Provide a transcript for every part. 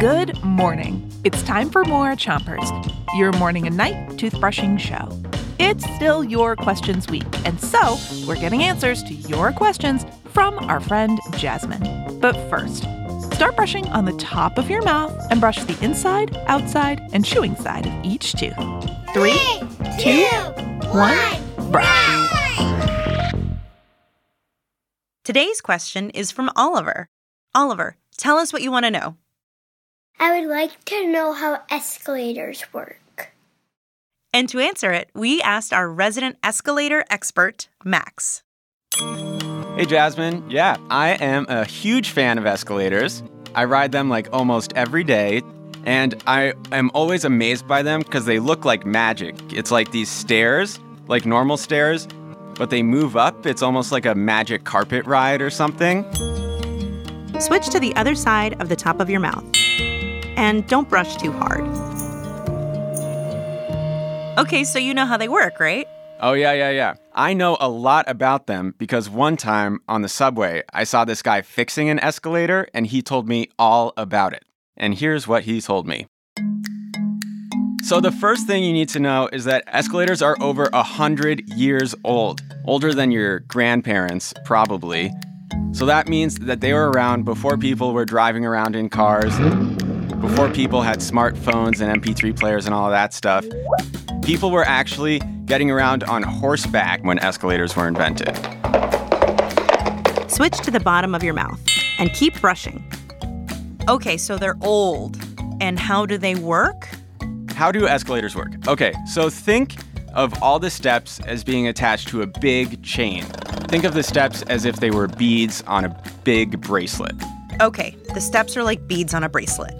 Good morning. It's time for more Chompers, your morning and night toothbrushing show. It's still your questions week, and so we're getting answers to your questions from our friend Jasmine. But first, start brushing on the top of your mouth and brush the inside, outside, and chewing side of each tooth. Three, two, one, brush. Today's question is from Oliver. Oliver, tell us what you want to know. I would like to know how escalators work. And to answer it, we asked our resident escalator expert, Max. Hey, Jasmine. Yeah, I am a huge fan of escalators. I ride them like almost every day, and I am always amazed by them because they look like magic. It's like these stairs, like normal stairs, but they move up. It's almost like a magic carpet ride or something. Switch to the other side of the top of your mouth. And don't brush too hard. Okay, so you know how they work, right? Oh, yeah, yeah, yeah. I know a lot about them because one time on the subway, I saw this guy fixing an escalator and he told me all about it. And here's what he told me. So, the first thing you need to know is that escalators are over a 100 years old, older than your grandparents, probably. So, that means that they were around before people were driving around in cars, before people had smartphones and MP3 players and all of that stuff. People were actually getting around on horseback when escalators were invented. Switch to the bottom of your mouth and keep brushing. Okay, so they're old. And how do they work? How do escalators work? Okay, so think of all the steps as being attached to a big chain. Think of the steps as if they were beads on a big bracelet. Okay, the steps are like beads on a bracelet.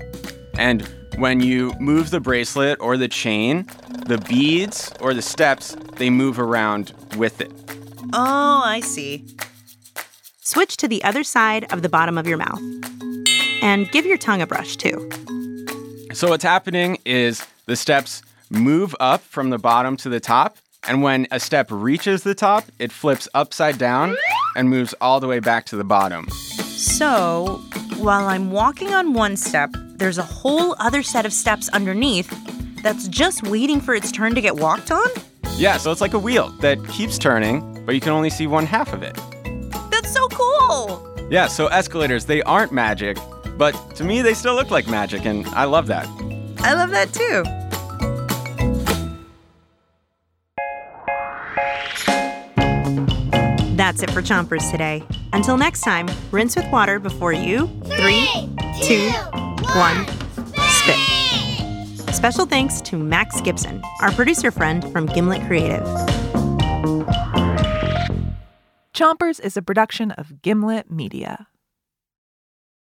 And when you move the bracelet or the chain, the beads or the steps, they move around with it. Oh, I see. Switch to the other side of the bottom of your mouth. And give your tongue a brush too. So, what's happening is the steps move up from the bottom to the top. And when a step reaches the top, it flips upside down and moves all the way back to the bottom. So, while I'm walking on one step, there's a whole other set of steps underneath that's just waiting for its turn to get walked on? Yeah, so it's like a wheel that keeps turning, but you can only see one half of it. That's so cool! Yeah, so escalators, they aren't magic, but to me, they still look like magic, and I love that. I love that too. That's it for Chompers today. Until next time, rinse with water before you. Three, two, one, spit. Special thanks to Max Gibson, our producer friend from Gimlet Creative. Chompers is a production of Gimlet Media.